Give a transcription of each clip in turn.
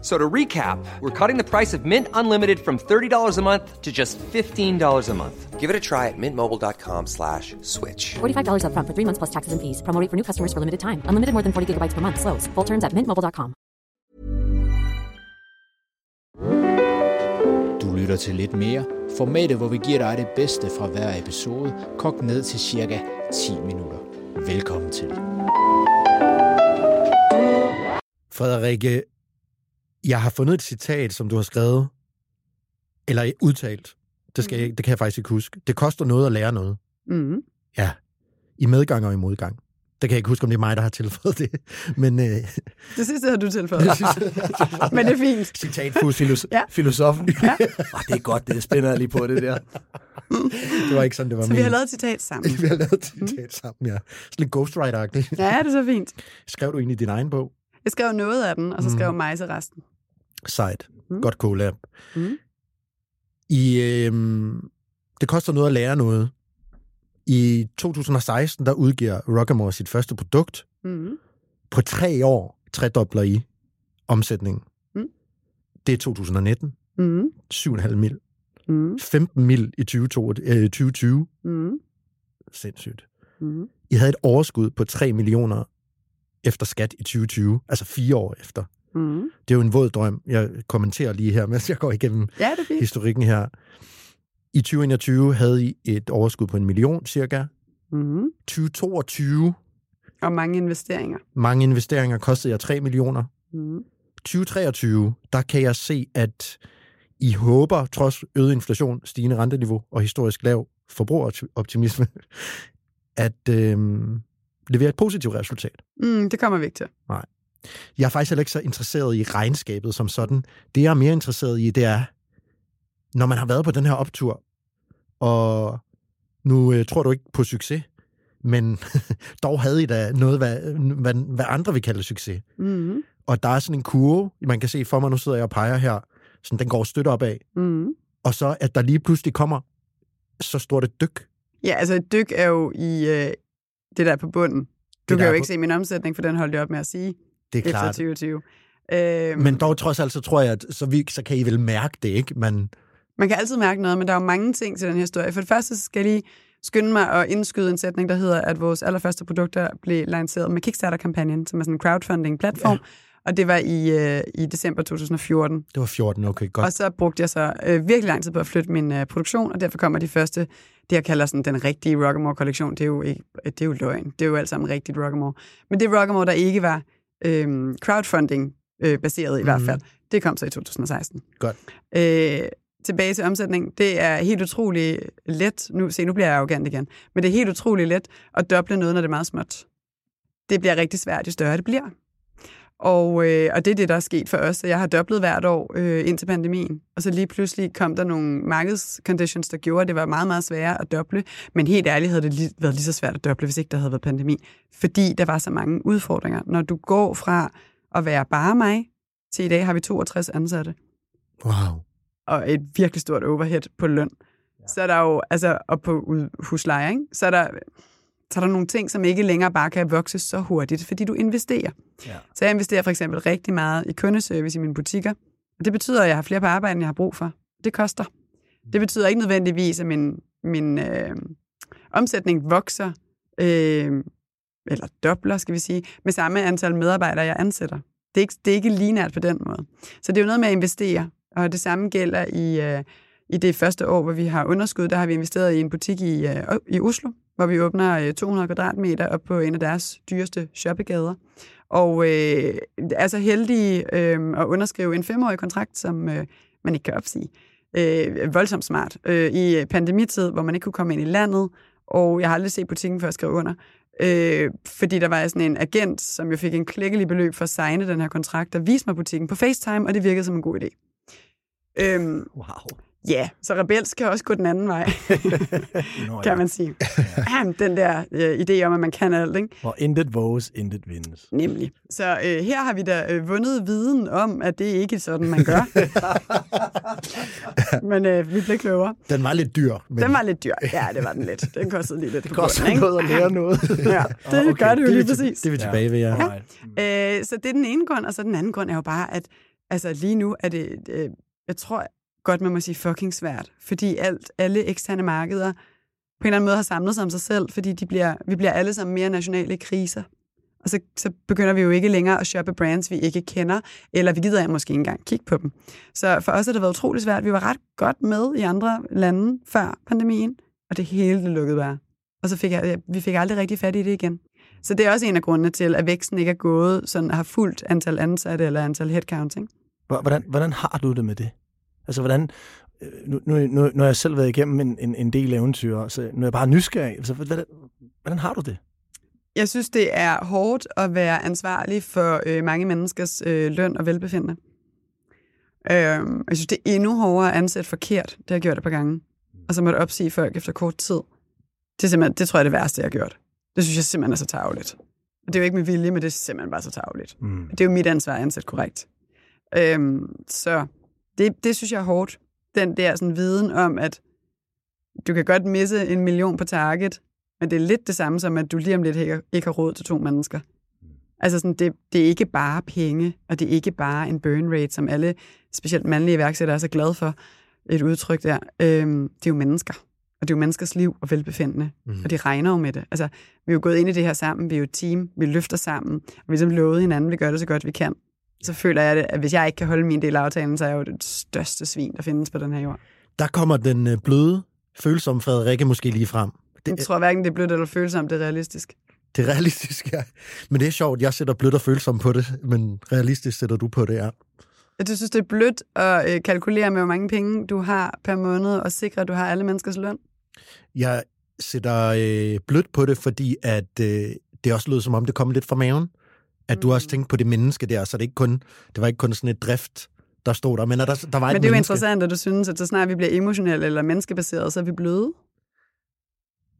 So to recap, we're cutting the price of Mint Unlimited from $30 a month to just $15 a month. Give it a try at mintmobile.com slash switch. $45 upfront for three months plus taxes and fees. Promo rate for new customers for limited time. Unlimited more than 40 gigabytes per month. Slows. Full terms at mintmobile.com. Du lytter til lidt mere. Formatet, hvor vi giver dig det bedste fra hver episode, kogt ned til cirka 10 minutter. Velkommen til. Frederikke, jeg har fundet et citat, som du har skrevet, eller udtalt. Det, skal jeg, det kan jeg faktisk ikke huske. Det koster noget at lære noget. Mm. Ja, i medgang og i modgang. Det kan jeg ikke huske, om det er mig, der har tilføjet det. Men, øh, Det sidste har du tilføjet. Men det er fint. citatfus filos- Ja. filosofen. Ja. oh, det er godt, det spænder jeg lige på det der. det var ikke sådan, det var Så vi har lavet et citat sammen. vi har lavet et citat sammen, ja. Sådan lidt ghostwriter-agtigt. Ja, det er så fint. Skrev du egentlig din egen bog? Jeg skrev noget af den, og så skrev Majse resten. Sejt. Mm. Godt collab. Mm. I, øhm, det koster noget at lære noget. I 2016, der udgiver Rockamore sit første produkt. Mm. På tre år tredobler I omsætningen. Mm. Det er 2019. Mm. 7,5 mil. Mm. 15 mil i 2020. Øh, 2020. Mm. Sindssygt. Mm. I havde et overskud på 3 millioner efter skat i 2020. Altså fire år efter. Mm. Det er jo en våd drøm. Jeg kommenterer lige her, mens jeg går igennem Ja, det er historikken her. I 2021 havde I et overskud på en million cirka. Mm. 2022, Og mange investeringer. mange investeringer kostede jer 3 millioner. Mm. 2023, der kan jeg se, at I håber, trods øget inflation, stigende renteniveau og historisk lav forbrugeroptimisme, at øh, levere et positivt resultat. Mm, det kommer vi ikke til. Jeg er faktisk heller ikke så interesseret i regnskabet som sådan. Det, jeg er mere interesseret i, det er, når man har været på den her optur, og nu øh, tror du ikke på succes, men dog havde I da noget, hvad, hvad, hvad andre vil kalde succes. Mm. Og der er sådan en kurve, man kan se for mig, nu sidder jeg og peger her, sådan den går støt opad, Mm. og så at der lige pludselig kommer så stort et dyk. Ja, altså et dyk er jo i øh, det der er på bunden. Du der kan jo på- ikke se min omsætning, for den holdt jeg op med at sige Det er efter klart. 2020. Øh, Men dog trods alt, så tror jeg, at så, vi, så kan I vel mærke det, ikke? Man, Man kan altid mærke noget, men der er jo mange ting til den her historie. For det første så skal jeg lige skynde mig at indskyde en sætning, der hedder, at vores allerførste produkter blev lanceret med Kickstarter-kampagnen, som er sådan en crowdfunding-platform, ja. og det var i, øh, i december 2014. det var 14, okay, godt. Og så brugte jeg så øh, virkelig lang tid på at flytte min øh, produktion, og derfor kommer de første, det jeg kalder sådan den rigtige Rockamore-kollektion, det er jo ikke, det er jo løgn, det er jo alt sammen rigtigt Rockamore. Men det Rockamore, der ikke var øh, crowdfunding-baseret i hvert Mhm. fald, det kom så i 2016. Godt. Øh, tilbage til omsætning. Det er helt utroligt let. Nu, se, nu bliver jeg arrogant igen. Men det er helt utroligt let at doble noget, når det er meget småt. Det bliver rigtig svært, jo større det bliver. Og, øh, og det er det, der er sket for os. Så jeg har dobblet hvert år øh, indtil pandemien. Og så lige pludselig kom der nogle markedsconditions, der gjorde, at det var meget, meget sværere at doble. Men helt ærligt havde det lige, været lige så svært at doble, hvis ikke der havde været pandemi. Fordi der var så mange udfordringer. Når du går fra at være bare mig, til i dag har vi 62 ansatte Wow. og et virkelig stort overhead på løn. Ja. Så er der jo, altså, og på husleje, ikke? Så er der, så er der nogle ting, som ikke længere bare kan vokse så hurtigt, fordi du investerer. Ja. Så jeg investerer for eksempel rigtig meget i kundeservice i mine butikker, og det betyder, at jeg har flere på arbejde, end jeg har brug for. Det koster. Det betyder ikke nødvendigvis, at min, min øh, omsætning vokser, øh, eller dobler, skal vi sige, med samme antal medarbejdere, jeg ansætter. Det er ikke, det er ikke linært på den måde. Så det er jo noget med at investere, og det samme gælder i, øh, i det første år, hvor vi har underskud. Der har vi investeret i en butik i, øh, i Oslo, hvor vi åbner øh, 200 kvadratmeter op på en af deres dyreste shoppegader. Og øh, er så heldige øh, at underskrive en femårig kontrakt, som øh, man ikke kan opsige. Øh, voldsomt smart. Øh, I øh, pandemitid, hvor man ikke kunne komme ind i landet, og jeg har aldrig set butikken før skrive under. Øh, fordi der var sådan en agent, som jo fik en klækkelig beløb for at signe den her kontrakt, der viste mig butikken på FaceTime, og det virkede som en god idé. Øhm, Wow. Ja, så rebelsk kan også gå den anden vej, Nå, kan man sige. den der øh, idé om, at man kan alt, ikke? Og intet våges, intet vindes. Nemlig. Så øh, her har vi da øh, vundet viden om, at det ikke er sådan, man gør. Men øh, vi blev klogere. Den var lidt dyr. Men... Den var lidt dyr. Ja, det var den lidt. Den kostede lige lidt. Det koster noget at lære noget. Ja, det okay, gør det jo det lige vi til- præcis. Det er vi tilbage ved, ja. Alright. Øh, så det er den ene grund, og så den anden grund er jo bare, at altså, lige nu er det, øh, jeg tror godt, man må sige fucking svært, fordi alt, alle eksterne markeder på en eller anden måde har samlet sig om sig selv, fordi de bliver, vi bliver alle sammen mere nationale kriser. Og så, så begynder vi jo ikke længere at shoppe brands, vi ikke kender, eller vi gider måske ikke engang kigge på dem. Så for os har det været utrolig svært. Vi var ret godt med i andre lande før pandemien, og det hele det lukkede bare. Og så fik jeg, vi fik aldrig rigtig fat i det igen. Så det er også en af grundene til, at væksten ikke er gået, sådan har fuldt antal ansatte eller antal headcounting. Hvordan, hvordan har du det med det? Altså, hvordan... øh, Nu, nu, nu, nu har jeg selv været igennem en, en, en del eventyr, så nu er jeg bare nysgerrig. Altså, hvordan, hvordan har du det? Jeg synes, det er hårdt at være ansvarlig for øh, mange menneskers øh, løn og velbefindende. Øh, jeg synes, det er endnu hårdere at ansætte forkert. Det har jeg gjort et par gange. Og så måtte opsige folk efter kort tid. Det, er simpelthen, det tror jeg er det værste, jeg har gjort. Det synes jeg simpelthen er så tageligt. Og det er jo ikke med vilje, men det er simpelthen bare så tageligt. Mm. Det er jo mit ansvar at ansætte korrekt. Øhm, så det, det synes jeg er hårdt. Den der sådan, viden om, at du kan godt misse en million på target, men det er lidt det samme som, at du lige om lidt ikke, ikke har råd til to mennesker. Altså sådan, det, det er ikke bare penge, og det er ikke bare en burn rate, som alle, specielt mandlige iværksættere, er så glade for et udtryk der. Øhm, det er jo mennesker, og det er jo menneskers liv og velbefindende, mm. og de regner jo med det. Altså, vi er jo gået ind i det her sammen, vi er jo et team, vi løfter sammen, og vi har ligesom lovet hinanden, vi gør det så godt vi kan. Så føler jeg, det, at hvis jeg ikke kan holde min del af aftalen, så er jeg jo det største svin, der findes på den her jord. Der kommer den øh, bløde, følsomme Frederikke måske lige frem. Jeg Det, tror hverken, det er blødt eller følsomt, det er realistisk. det er realistisk, ja. Men det er sjovt, jeg sætter blødt og følsomt på det, men realistisk sætter du på det, ja. Du synes, det er blødt at øh, kalkulere med, hvor mange penge du har per måned, og sikre, at du har alle menneskers løn? Jeg sætter øh, blødt på det, fordi at øh, det også lød som om, det kom lidt fra maven. At du også tænkte på det menneske der, så det, ikke kun, det var ikke kun sådan et drift, der stod der, men der, der var et Men det er jo menneske. interessant, at du synes, at så snart vi bliver emotionelle eller menneskebaseret, så er vi bløde.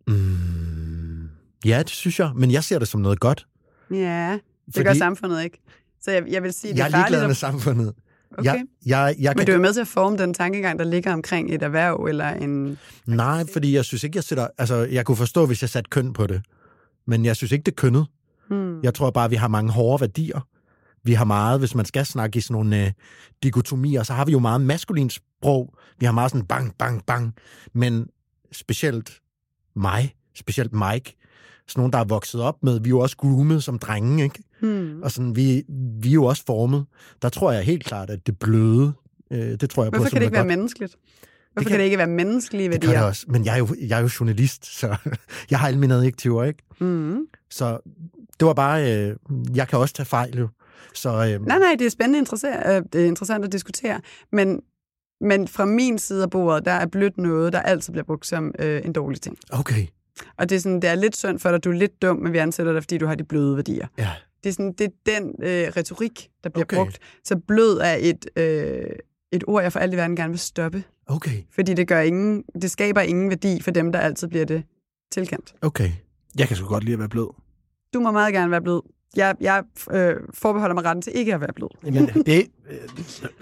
Mm, ja, det synes jeg, men jeg ser det som noget godt. Ja, det Fordi gør samfundet ikke. Så jeg, jeg vil sige, det jeg er er ligeglad farligt. med samfundet. Okay. Jeg, jeg, jeg Men kan du er med til at forme den tankegang, der ligger omkring et erhverv eller en... Nej, fordi jeg synes ikke, jeg sætter... Altså, jeg kunne forstå, hvis jeg satte køn på det. Men jeg synes ikke, det er kønnet. Hmm. Jeg tror bare, at vi har mange hårde værdier. Vi har meget, hvis man skal snakke i sådan nogle øh, dikotomier, så har vi jo meget maskulint sprog. Vi har meget sådan bang, bang, bang. Men specielt mig, specielt Mike, sådan nogen, der er vokset op med, vi er jo også groomet som drenge, ikke? Hmm. Og sådan, vi, vi er jo også formet. Der tror jeg helt klart, at det bløde, øh, det tror jeg på, Hvorfor som kan det ikke være godt. menneskeligt? Hvorfor kan- kan, kan det ikke være menneskelige Det gør det værdier? også. Men jeg er jo, jeg er jo journalist, så jeg har alle mine adjektiver, ikke? Mm. Så det var bare, øh, jeg kan også tage fejl jo. Så øh, Nej, nej, det er spændende interessant, øh, det er interessant at diskutere, men, men fra min side af bordet, der er blødt noget, der altid bliver brugt som øh, en dårlig ting. okay, Og det er, sådan, det er lidt synd for dig, du er lidt dum, men vi ansætter dig, fordi du har de bløde værdier. ja. Det er, sådan, det er den øh, retorik, der bliver Okay. brugt. Så blød er et, øh, et ord, jeg for alt i verden gerne vil stoppe. Okay, Fordi det, gør ingen, det skaber ingen værdi for dem, der altid bliver det tilkendt. okay. Jeg kan sgu godt lide at være blød. Du må meget gerne være blød. Jeg, jeg øh, forbeholder mig retten til ikke at være blød. Men det øh,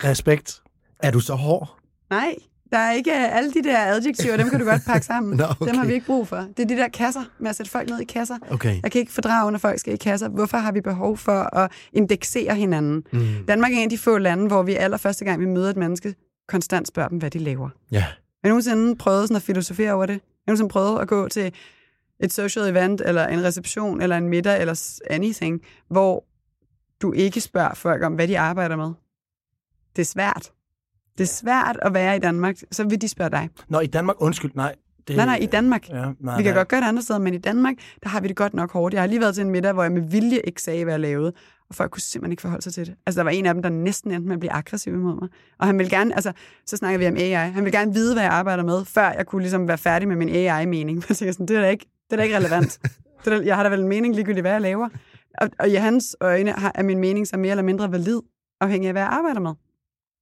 respekt. Er du så hård? Nej, der er ikke alle de der adjektiver, dem kan du godt pakke sammen. Nå, okay. Dem har vi ikke brug for. Det er de der kasser, med at sætte folk ned i kasser. Okay. Jeg kan ikke fordrage, når folk skal i kasser. Hvorfor har vi behov for at indeksere hinanden? Mm. Danmark er en af de få lande, hvor vi allerførste gang, vi møder et menneske, konstant spørger dem, hvad de laver. Ja. Har I nogensinde prøvet sådan at filosofere over det? Har I nogensinde prøvet at gå til et social event, eller en reception, eller en middag, eller anything, hvor du ikke spørger folk om, hvad de arbejder med? Det er svært. Det er svært at være i Danmark, så vil de spørge dig. Nå, i Danmark, undskyld, nej. Det, Nej, nej, i Danmark. Ja, nej, Vi kan nej. godt gøre det andre steder, men i Danmark, der har vi det godt nok hårdt. Jeg har lige været til en middag, hvor jeg med vilje ikke sagde, hvad jeg lavede, og folk kunne simpelthen ikke forholde sig til det. Altså, der var en af dem, der næsten endte med at blive aggressiv imod mig. Og han ville gerne, altså, så snakker vi om AI, han ville gerne vide, hvad jeg arbejder med, før jeg kunne ligesom være færdig med min AI-mening. Jeg tænker sådan, det er da ikke, det er da ikke relevant. Så der, jeg har da vel en mening ligegyldigt, hvad jeg laver. Og, og i hans øjne har, er min mening så mere eller mindre valid, afhængig af, hvad jeg arbejder med.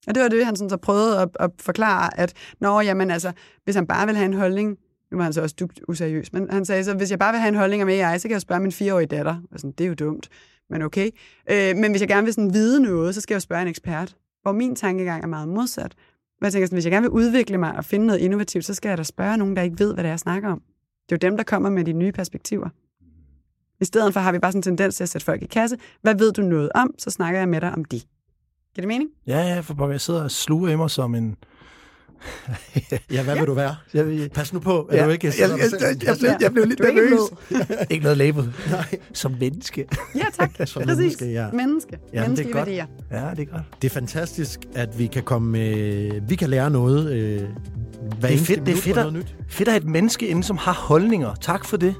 Og det var det, han sådan så prøvede at, at forklare, at når, jamen, altså, hvis han bare vil have en holdning, nu var han så også dybt useriøs, men han sagde så, hvis jeg bare vil have en holdning om AI, så kan jeg spørge min fireårige datter. Og sådan, det er jo dumt, men okay. Øh, men hvis jeg gerne vil sådan vide noget, så skal jeg jo spørge en ekspert. Hvor min tankegang er meget modsat. Hvor jeg tænker sådan, hvis jeg gerne vil udvikle mig og finde noget innovativt, så skal jeg da spørge nogen, der ikke ved, hvad det er, jeg snakker om. Det er jo dem, der kommer med de nye perspektiver. I stedet for har vi bare sådan en tendens til at sætte folk i kasse. Hvad ved du noget om? Så snakker jeg med dig om de. Giver det mening? Ja, ja, for pokker, jeg sidder og sluger i mig som en... Ja, hvad vil du være? Jeg, vil, Pas nu på, at ja, du ikke jeg, jeg, jeg, jeg, blev, jeg blev lidt Du er ikke nervøs. ikke noget label. Nej. Som menneske. Ja, tak. Som Præcis. menneske, ja. Menneske. det er Menneskelige godt. værdier. Ja, det er godt. Det er fantastisk, at vi kan komme med, vi kan lære noget øh, hver Det er fedt, det er fedt, at, noget nyt. fedt at have et menneske inde, som har holdninger. Tak for det.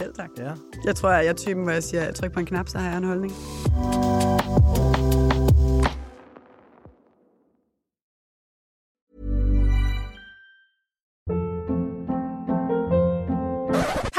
Selv tak. Ja. Jeg tror, jeg er typen, hvor jeg siger, jeg trykker på en knap, så har jeg en holdning.